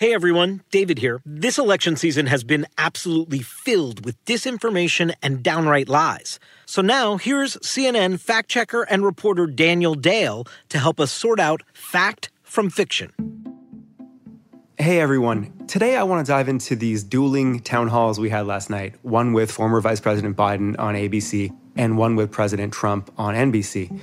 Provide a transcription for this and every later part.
Hey everyone, David here. This election season has been absolutely filled with disinformation and downright lies. So now here's CNN fact checker and reporter Daniel Dale to help us sort out fact from fiction. Hey everyone. Today I want to dive into these dueling town halls we had last night one with former Vice President Biden on ABC and one with President Trump on NBC.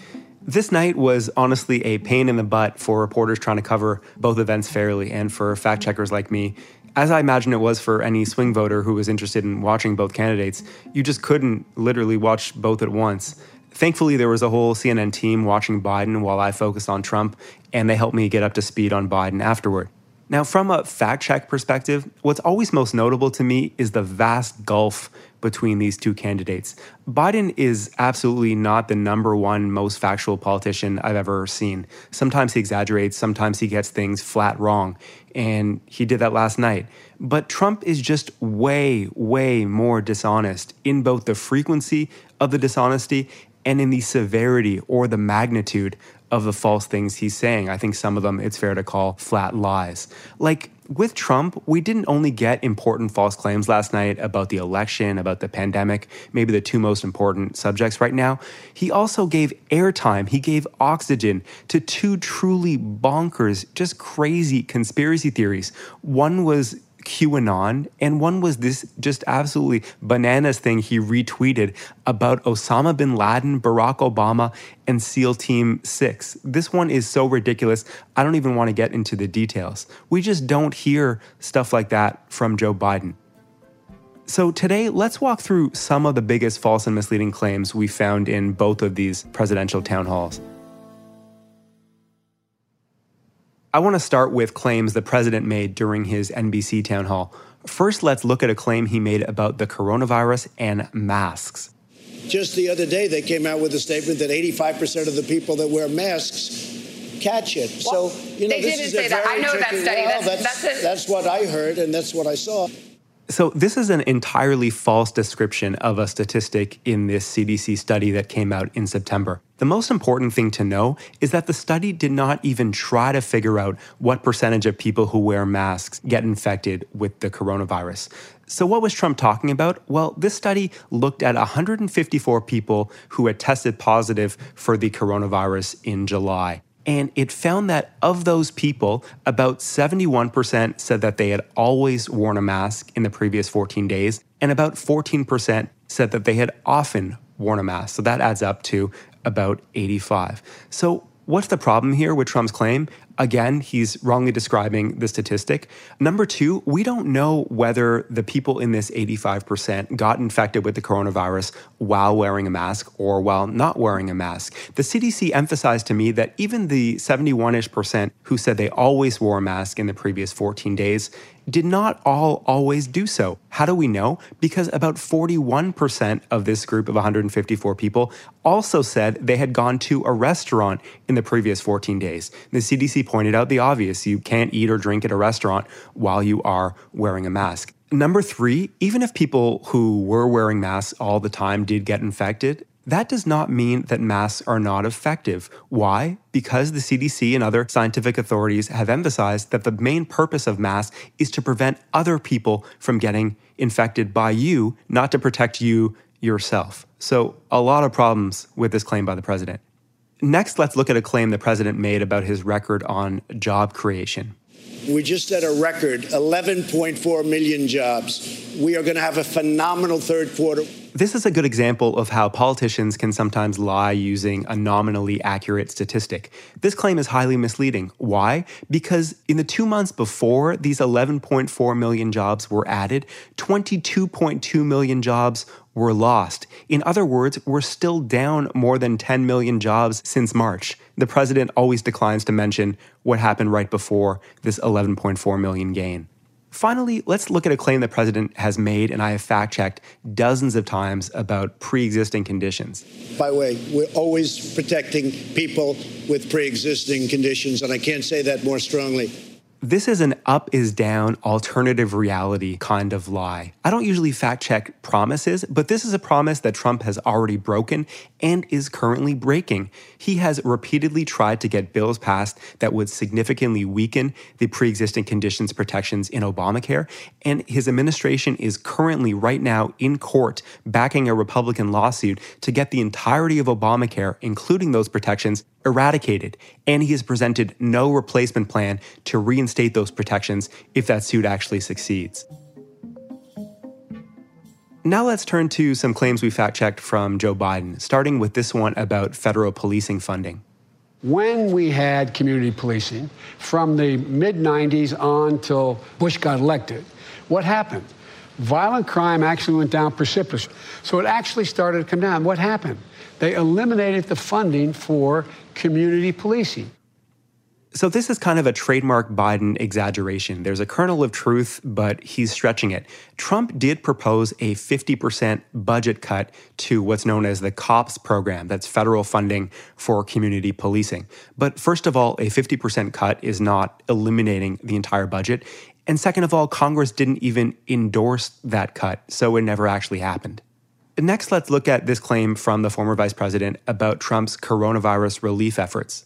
This night was honestly a pain in the butt for reporters trying to cover both events fairly and for fact checkers like me. As I imagine it was for any swing voter who was interested in watching both candidates, you just couldn't literally watch both at once. Thankfully, there was a whole CNN team watching Biden while I focused on Trump, and they helped me get up to speed on Biden afterward. Now, from a fact check perspective, what's always most notable to me is the vast gulf between these two candidates. Biden is absolutely not the number one most factual politician I've ever seen. Sometimes he exaggerates, sometimes he gets things flat wrong, and he did that last night. But Trump is just way, way more dishonest in both the frequency of the dishonesty and in the severity or the magnitude of the false things he's saying. I think some of them it's fair to call flat lies. Like with Trump, we didn't only get important false claims last night about the election, about the pandemic, maybe the two most important subjects right now. He also gave airtime, he gave oxygen to two truly bonkers, just crazy conspiracy theories. One was QAnon, and one was this just absolutely bananas thing he retweeted about Osama bin Laden, Barack Obama, and SEAL Team 6. This one is so ridiculous, I don't even want to get into the details. We just don't hear stuff like that from Joe Biden. So, today, let's walk through some of the biggest false and misleading claims we found in both of these presidential town halls. I want to start with claims the president made during his NBC town hall. First, let's look at a claim he made about the coronavirus and masks. Just the other day, they came out with a statement that 85% of the people that wear masks catch it. Well, so, you know, they this didn't is say that. I know that study. Well, that's, that's, that's, that's what I heard, and that's what I saw. So, this is an entirely false description of a statistic in this CDC study that came out in September. The most important thing to know is that the study did not even try to figure out what percentage of people who wear masks get infected with the coronavirus. So, what was Trump talking about? Well, this study looked at 154 people who had tested positive for the coronavirus in July. And it found that of those people, about 71% said that they had always worn a mask in the previous 14 days, and about 14% said that they had often worn a mask. So that adds up to about 85. So what's the problem here with Trump's claim? Again, he's wrongly describing the statistic. Number two, we don't know whether the people in this 85% got infected with the coronavirus while wearing a mask or while not wearing a mask. The CDC emphasized to me that even the 71 ish percent who said they always wore a mask in the previous 14 days did not all always do so. How do we know? Because about 41% of this group of 154 people also said they had gone to a restaurant in the previous 14 days. The CDC pointed out the obvious you can't eat or drink at a restaurant while you are wearing a mask. Number three, even if people who were wearing masks all the time did get infected, that does not mean that masks are not effective. Why? Because the CDC and other scientific authorities have emphasized that the main purpose of masks is to prevent other people from getting infected by you, not to protect you yourself. So, a lot of problems with this claim by the president. Next, let's look at a claim the president made about his record on job creation. We just set a record 11.4 million jobs. We are going to have a phenomenal third quarter. This is a good example of how politicians can sometimes lie using a nominally accurate statistic. This claim is highly misleading. Why? Because in the two months before these 11.4 million jobs were added, 22.2 million jobs were lost. In other words, we're still down more than 10 million jobs since March. The president always declines to mention what happened right before this 11.4 million gain. Finally, let's look at a claim the president has made, and I have fact checked dozens of times about pre existing conditions. By the way, we're always protecting people with pre existing conditions, and I can't say that more strongly. This is an up is down alternative reality kind of lie. I don't usually fact check promises, but this is a promise that Trump has already broken and is currently breaking. He has repeatedly tried to get bills passed that would significantly weaken the pre existing conditions protections in Obamacare, and his administration is currently, right now, in court backing a Republican lawsuit to get the entirety of Obamacare, including those protections, eradicated, and he has presented no replacement plan to reinstate those protections if that suit actually succeeds. Now let's turn to some claims we fact checked from Joe Biden, starting with this one about federal policing funding. When we had community policing from the mid 90s on till Bush got elected, what happened? Violent crime actually went down precipitously. So it actually started to come down. What happened? They eliminated the funding for community policing. So, this is kind of a trademark Biden exaggeration. There's a kernel of truth, but he's stretching it. Trump did propose a 50% budget cut to what's known as the COPS program, that's federal funding for community policing. But first of all, a 50% cut is not eliminating the entire budget. And second of all, Congress didn't even endorse that cut, so it never actually happened. Next, let's look at this claim from the former vice president about Trump's coronavirus relief efforts.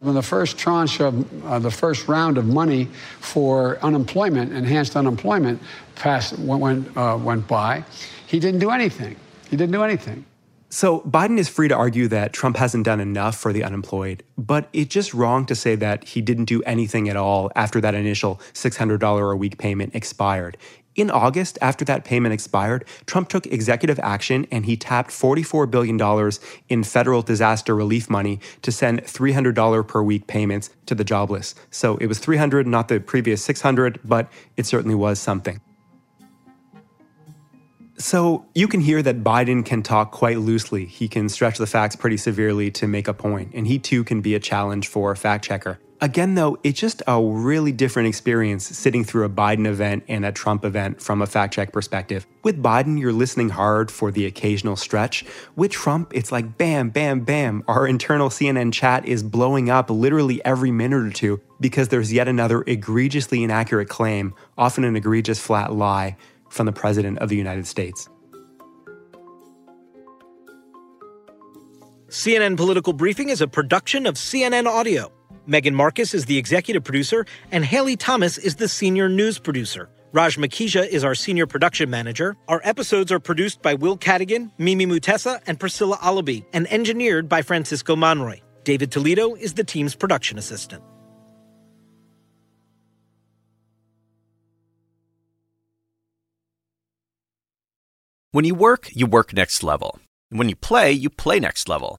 When the first tranche of uh, the first round of money for unemployment, enhanced unemployment, passed went uh, went by, he didn't do anything. He didn't do anything. So Biden is free to argue that Trump hasn't done enough for the unemployed, but it's just wrong to say that he didn't do anything at all after that initial $600 a week payment expired. In August, after that payment expired, Trump took executive action and he tapped $44 billion in federal disaster relief money to send $300 per week payments to the jobless. So it was 300, not the previous 600, but it certainly was something. So you can hear that Biden can talk quite loosely. He can stretch the facts pretty severely to make a point, and he too can be a challenge for a fact checker. Again, though, it's just a really different experience sitting through a Biden event and a Trump event from a fact check perspective. With Biden, you're listening hard for the occasional stretch. With Trump, it's like bam, bam, bam. Our internal CNN chat is blowing up literally every minute or two because there's yet another egregiously inaccurate claim, often an egregious flat lie, from the President of the United States. CNN Political Briefing is a production of CNN Audio. Megan Marcus is the executive producer, and Haley Thomas is the senior news producer. Raj Makija is our senior production manager. Our episodes are produced by Will Cadigan, Mimi Mutessa, and Priscilla Alabi, and engineered by Francisco Monroy. David Toledo is the team's production assistant. When you work, you work next level. When you play, you play next level.